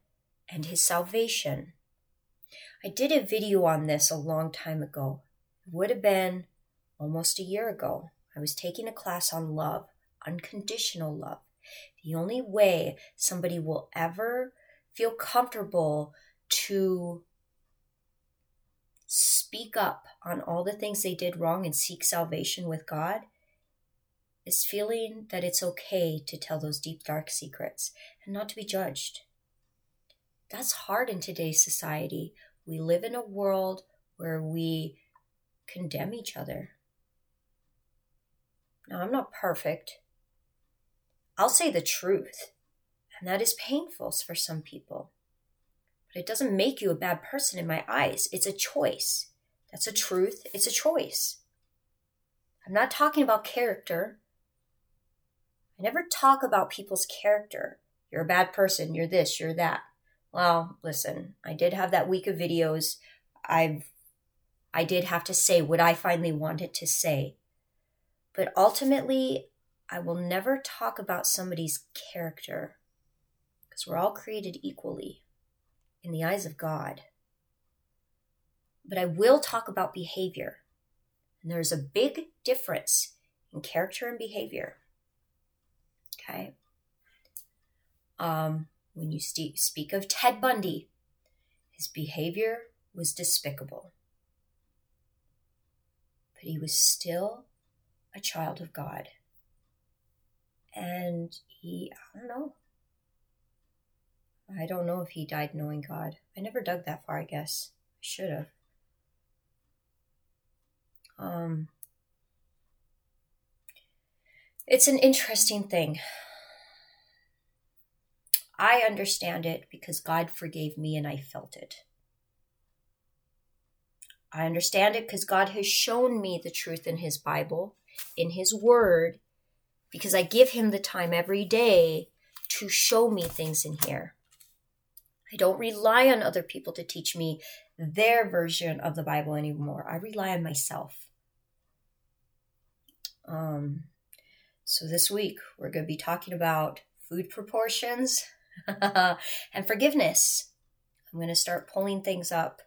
and his salvation? I did a video on this a long time ago. It would have been almost a year ago. I was taking a class on love, unconditional love. The only way somebody will ever feel comfortable to speak up on all the things they did wrong and seek salvation with God is feeling that it's okay to tell those deep, dark secrets and not to be judged. that's hard in today's society. We live in a world where we condemn each other. Now, I'm not perfect. I'll say the truth, and that is painful for some people. But it doesn't make you a bad person in my eyes. It's a choice. That's a truth. It's a choice. I'm not talking about character. I never talk about people's character. You're a bad person. You're this, you're that. Well, listen, I did have that week of videos. I've I did have to say what I finally wanted to say. But ultimately, I will never talk about somebody's character because we're all created equally in the eyes of God. But I will talk about behavior. And there's a big difference in character and behavior. Okay. Um, when you st- speak of Ted Bundy, his behavior was despicable. But he was still a child of God. And he, I don't know. I don't know if he died knowing God. I never dug that far, I guess. I should have. Um, it's an interesting thing. I understand it because God forgave me and I felt it. I understand it because God has shown me the truth in His Bible, in His Word, because I give Him the time every day to show me things in here. I don't rely on other people to teach me their version of the Bible anymore. I rely on myself. Um, so this week we're going to be talking about food proportions and forgiveness. I'm going to start pulling things up.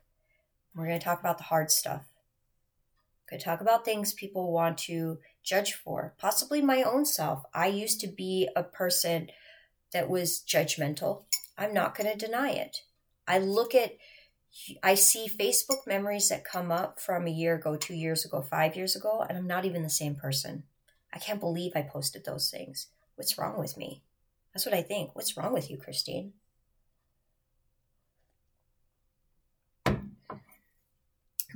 We're going to talk about the hard stuff. To talk about things people want to judge for, possibly my own self. I used to be a person that was judgmental. I'm not going to deny it. I look at, I see Facebook memories that come up from a year ago, two years ago, five years ago, and I'm not even the same person. I can't believe I posted those things. What's wrong with me? That's what I think. What's wrong with you, Christine?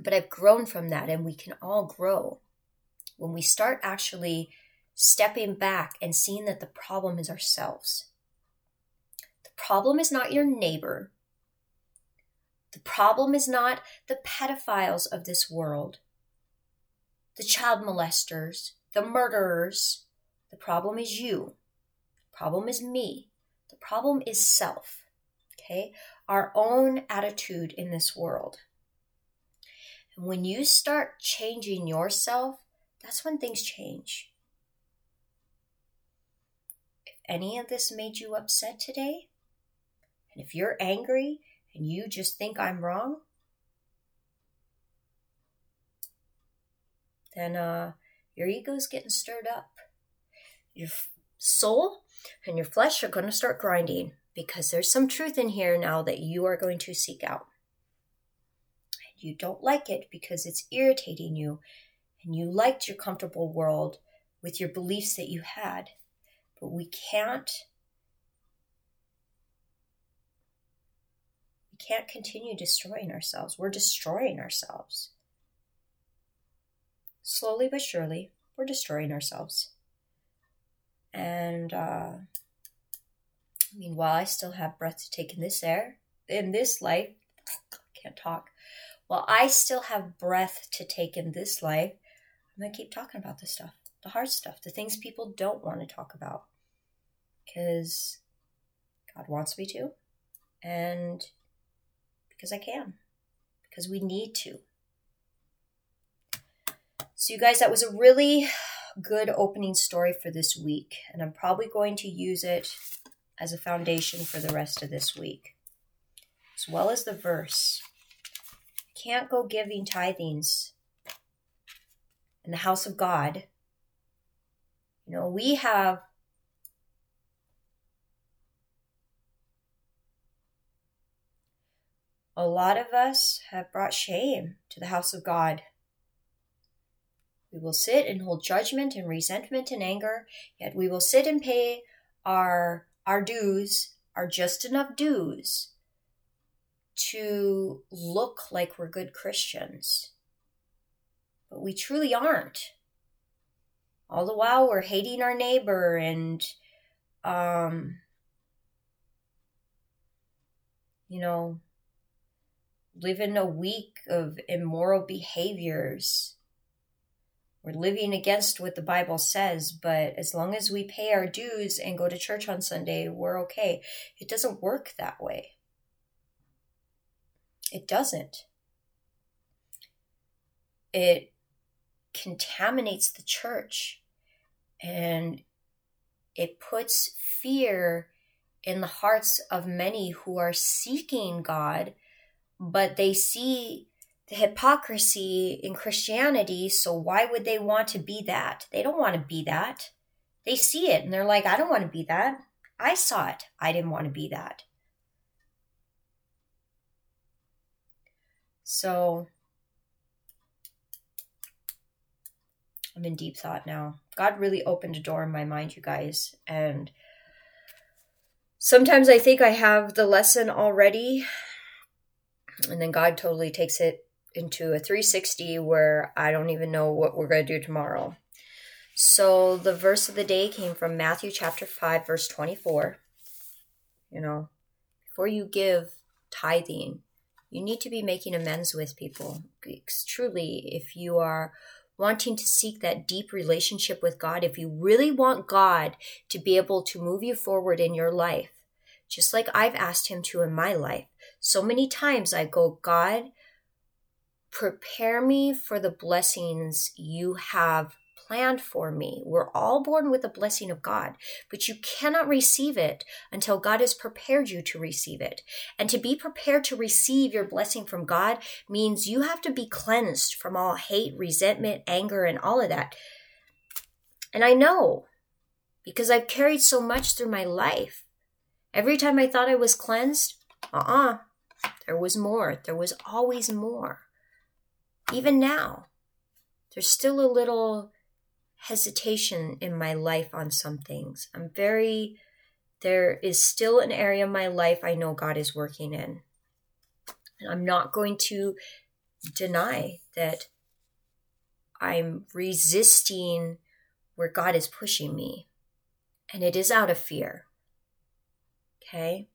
But I've grown from that, and we can all grow when we start actually stepping back and seeing that the problem is ourselves. The problem is not your neighbor. The problem is not the pedophiles of this world, the child molesters, the murderers. The problem is you. The problem is me. The problem is self. Okay? Our own attitude in this world. And when you start changing yourself, that's when things change. If any of this made you upset today, and if you're angry and you just think I'm wrong, then uh, your ego's getting stirred up. Your soul and your flesh are going to start grinding because there's some truth in here now that you are going to seek out. You don't like it because it's irritating you and you liked your comfortable world with your beliefs that you had. But we can't we can't continue destroying ourselves. We're destroying ourselves slowly but surely, we're destroying ourselves. And uh, I mean, while I still have breath to take in this air, in this life, can't talk. While I still have breath to take in this life, I'm going to keep talking about this stuff, the hard stuff, the things people don't want to talk about. Because God wants me to, and because I can, because we need to. So, you guys, that was a really good opening story for this week, and I'm probably going to use it as a foundation for the rest of this week, as well as the verse. Can't go giving tithings in the house of God. You know, we have a lot of us have brought shame to the house of God we will sit and hold judgment and resentment and anger, yet we will sit and pay our our dues, our just enough dues, to look like we're good Christians. But we truly aren't. All the while we're hating our neighbor and um you know living a week of immoral behaviors. We're living against what the Bible says, but as long as we pay our dues and go to church on Sunday, we're okay. It doesn't work that way. It doesn't. It contaminates the church and it puts fear in the hearts of many who are seeking God, but they see the hypocrisy in Christianity. So why would they want to be that? They don't want to be that. They see it and they're like, I don't want to be that. I saw it. I didn't want to be that. So I'm in deep thought now. God really opened a door in my mind, you guys. And sometimes I think I have the lesson already. And then God totally takes it into a 360 where I don't even know what we're going to do tomorrow. So the verse of the day came from Matthew chapter 5, verse 24. You know, before you give tithing, you need to be making amends with people. Truly, if you are wanting to seek that deep relationship with God, if you really want God to be able to move you forward in your life, just like I've asked Him to in my life, so many times I go, God, prepare me for the blessings you have planned for me. We're all born with the blessing of God, but you cannot receive it until God has prepared you to receive it. And to be prepared to receive your blessing from God means you have to be cleansed from all hate, resentment, anger, and all of that. And I know because I've carried so much through my life. Every time I thought I was cleansed, uh uh-uh, uh, there was more. There was always more. Even now, there's still a little hesitation in my life on some things. I'm very, there is still an area of my life I know God is working in. And I'm not going to deny that I'm resisting where God is pushing me. And it is out of fear. Okay?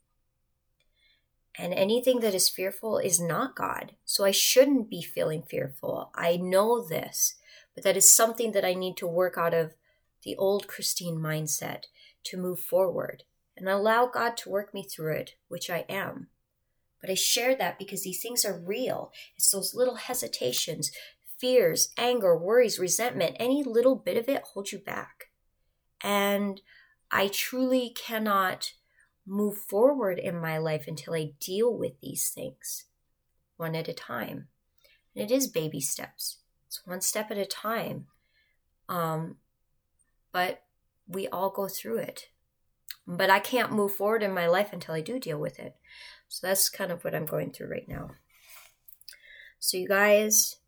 And anything that is fearful is not God. So I shouldn't be feeling fearful. I know this but that is something that I need to work out of the old Christine mindset to move forward and allow God to work me through it, which I am. But I share that because these things are real. It's those little hesitations, fears, anger, worries, resentment, any little bit of it holds you back. And I truly cannot move forward in my life until I deal with these things one at a time. And it is baby steps. It's one step at a time. Um, but we all go through it. But I can't move forward in my life until I do deal with it. So that's kind of what I'm going through right now. So, you guys,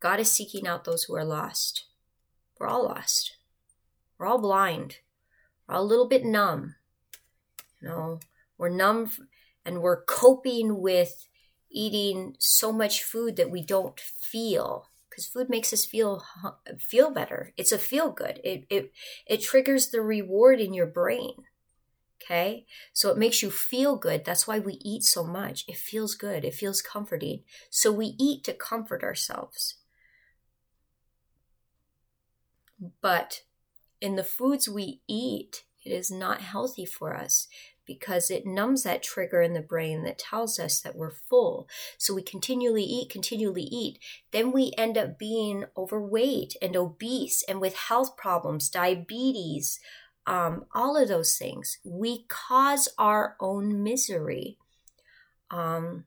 God is seeking out those who are lost. We're all lost. We're all blind. We're all a little bit numb. You know, we're numb and we're coping with eating so much food that we don't feel because food makes us feel feel better. It's a feel good. It, it it triggers the reward in your brain okay? So it makes you feel good. That's why we eat so much. It feels good. It feels comforting. So we eat to comfort ourselves. But in the foods we eat it is not healthy for us because it numbs that trigger in the brain that tells us that we're full. So we continually eat, continually eat. Then we end up being overweight and obese and with health problems, diabetes, um, all of those things. We cause our own misery. Um,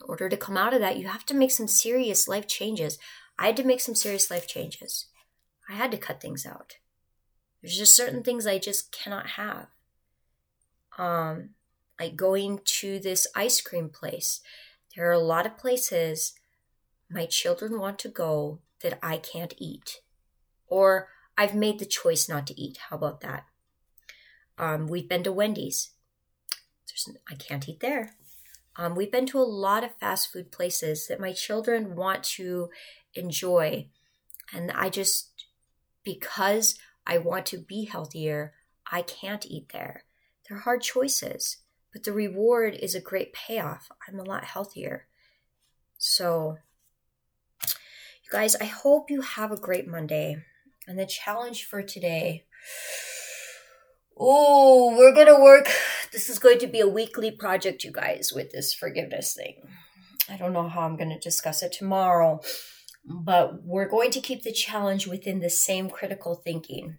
in order to come out of that, you have to make some serious life changes. I had to make some serious life changes. I had to cut things out. There's just certain things I just cannot have um, like going to this ice cream place. There are a lot of places my children want to go that I can't eat, or I've made the choice not to eat. How about that? Um, we've been to Wendy's. There's, I can't eat there. Um, we've been to a lot of fast food places that my children want to enjoy. And I just, because I want to be healthier, I can't eat there. They're hard choices, but the reward is a great payoff. I'm a lot healthier. So, you guys, I hope you have a great Monday. And the challenge for today oh, we're going to work. This is going to be a weekly project, you guys, with this forgiveness thing. I don't know how I'm going to discuss it tomorrow, but we're going to keep the challenge within the same critical thinking.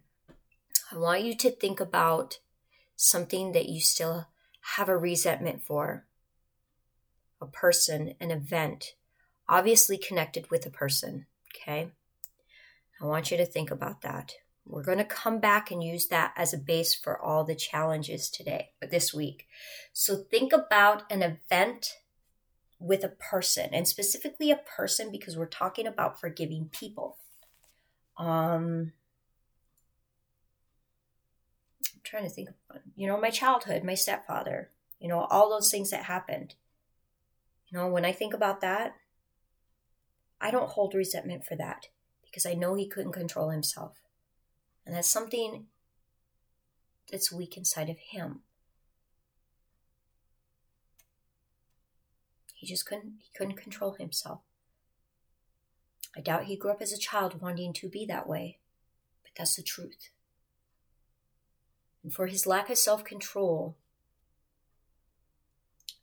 I want you to think about something that you still have a resentment for a person, an event, obviously connected with a person. Okay. I want you to think about that. We're going to come back and use that as a base for all the challenges today, this week. So think about an event with a person, and specifically a person because we're talking about forgiving people. Um, I'm trying to think of one. You know, my childhood, my stepfather, you know, all those things that happened. You know, when I think about that, I don't hold resentment for that because I know he couldn't control himself. And that's something that's weak inside of him. He just couldn't he couldn't control himself. I doubt he grew up as a child wanting to be that way, but that's the truth. And for his lack of self control,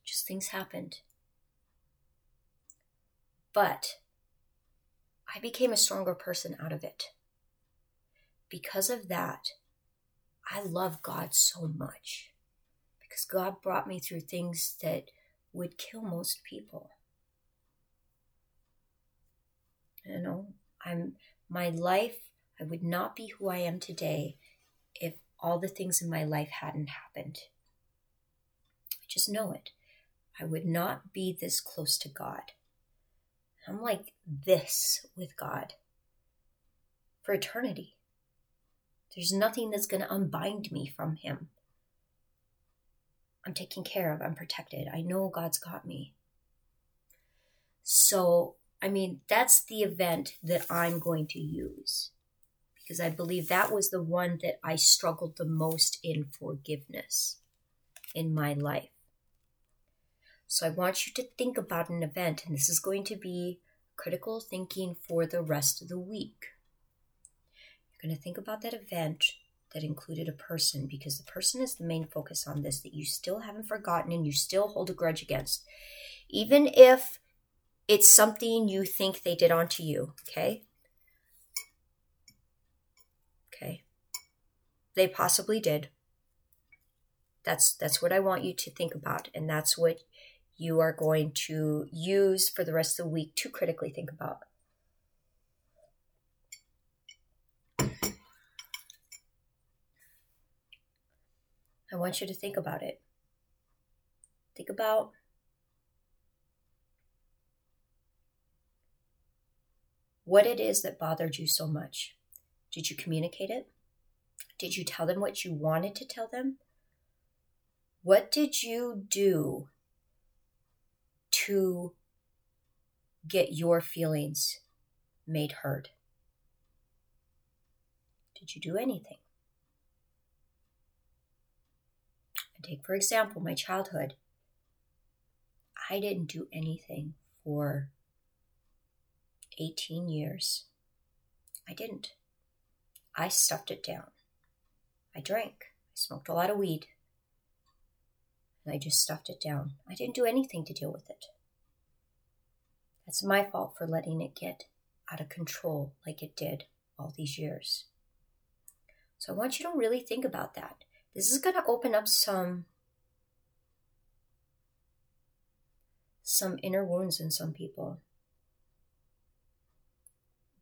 just things happened. But I became a stronger person out of it because of that, I love God so much because God brought me through things that would kill most people. You know, I'm my life, I would not be who I am today all the things in my life hadn't happened. I just know it. I would not be this close to God. I'm like this with God for eternity. There's nothing that's going to unbind me from Him. I'm taken care of. I'm protected. I know God's got me. So, I mean, that's the event that I'm going to use because I believe that was the one that I struggled the most in forgiveness in my life. So, I want you to think about an event, and this is going to be critical thinking for the rest of the week You're going to think about that event that included a person because the person is the main focus on this that you still haven't forgotten and you still hold a grudge against. Even if it's something you think they did onto you, okay? Okay. They possibly did. That's that's what I want you to think about and that's what you are going to use for the rest of the week to critically think about. I want you to think about it. Think about what it is that bothered you so much. Did you communicate it? Did you tell them what you wanted to tell them? What did you do to get your feelings made heard? Did you do anything? take, for example, my childhood. I didn't do anything for 18 years. I didn't. I stuffed it down. I drank. I smoked a lot of weed. And I just stuffed it down. I didn't do anything to deal with it. That's my fault for letting it get out of control like it did all these years. So I want you to really think about that. This is going to open up some some inner wounds in some people.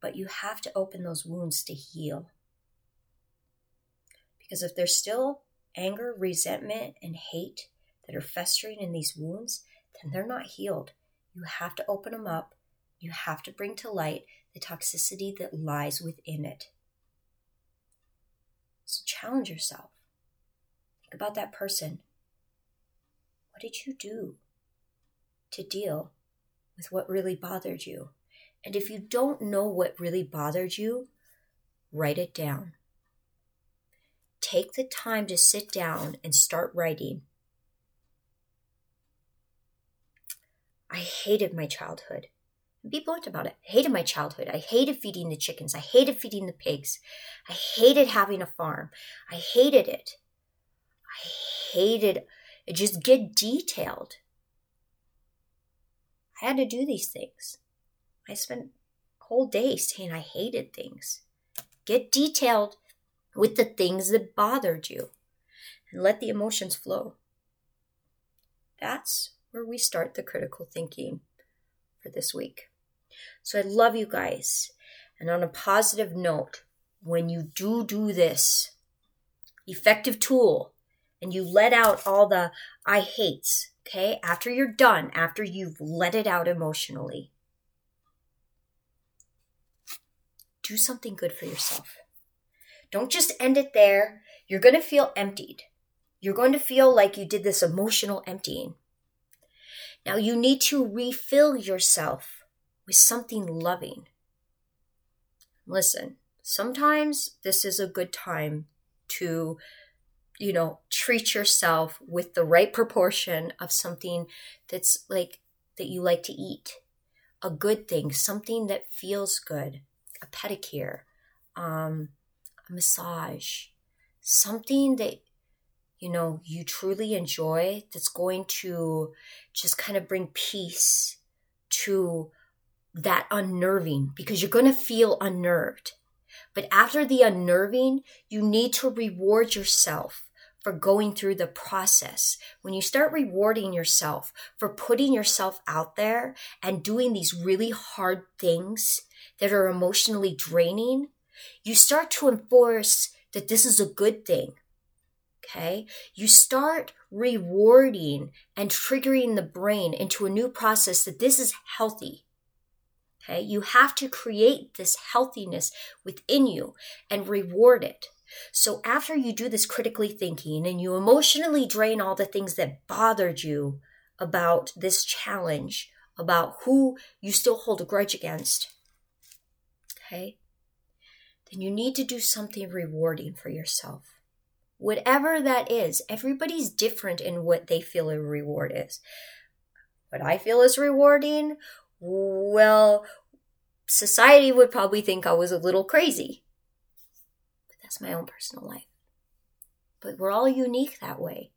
But you have to open those wounds to heal. Because if there's still anger, resentment, and hate that are festering in these wounds, then they're not healed. You have to open them up. You have to bring to light the toxicity that lies within it. So challenge yourself. Think about that person. What did you do to deal with what really bothered you? And if you don't know what really bothered you, write it down. Take the time to sit down and start writing. I hated my childhood. Be blunt about it. I hated my childhood. I hated feeding the chickens. I hated feeding the pigs. I hated having a farm. I hated it. I hated it. Just get detailed. I had to do these things. I spent whole days saying I hated things. Get detailed with the things that bothered you and let the emotions flow. That's where we start the critical thinking for this week. So I love you guys. And on a positive note, when you do do this effective tool and you let out all the I hates, okay, after you're done, after you've let it out emotionally, do something good for yourself. Don't just end it there. You're going to feel emptied. You're going to feel like you did this emotional emptying. Now you need to refill yourself with something loving. Listen, sometimes this is a good time to, you know, treat yourself with the right proportion of something that's like that you like to eat. A good thing, something that feels good, a pedicure, um, a massage, something that you know you truly enjoy that's going to just kind of bring peace to that unnerving because you're going to feel unnerved. But after the unnerving, you need to reward yourself for going through the process. When you start rewarding yourself for putting yourself out there and doing these really hard things that are emotionally draining, you start to enforce that this is a good thing. Okay. You start rewarding and triggering the brain into a new process that this is healthy. Okay. You have to create this healthiness within you and reward it. So after you do this critically thinking and you emotionally drain all the things that bothered you about this challenge, about who you still hold a grudge against, okay, then you need to do something rewarding for yourself. Whatever that is, everybody's different in what they feel a reward is. What I feel is rewarding, well, society would probably think I was a little crazy. But that's my own personal life. But we're all unique that way.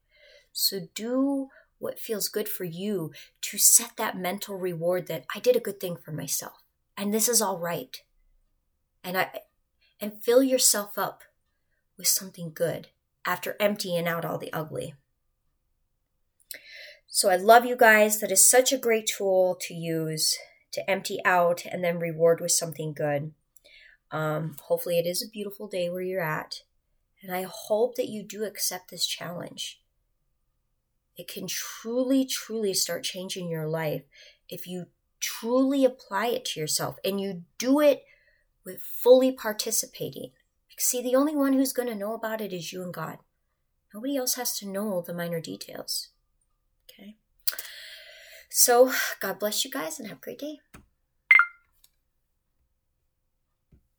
So do what feels good for you to set that mental reward that I did a good thing for myself. And this is all right. And I and fill yourself up with something good after emptying out all the ugly. So I love you guys. That is such a great tool to use to empty out and then reward with something good. Um, hopefully, it is a beautiful day where you're at. And I hope that you do accept this challenge. It can truly, truly start changing your life if you truly apply it to yourself and you do it with fully participating. See, the only one who's going to know about it is you and God. Nobody else has to know the minor details. Okay? So, God bless you guys and have a great day.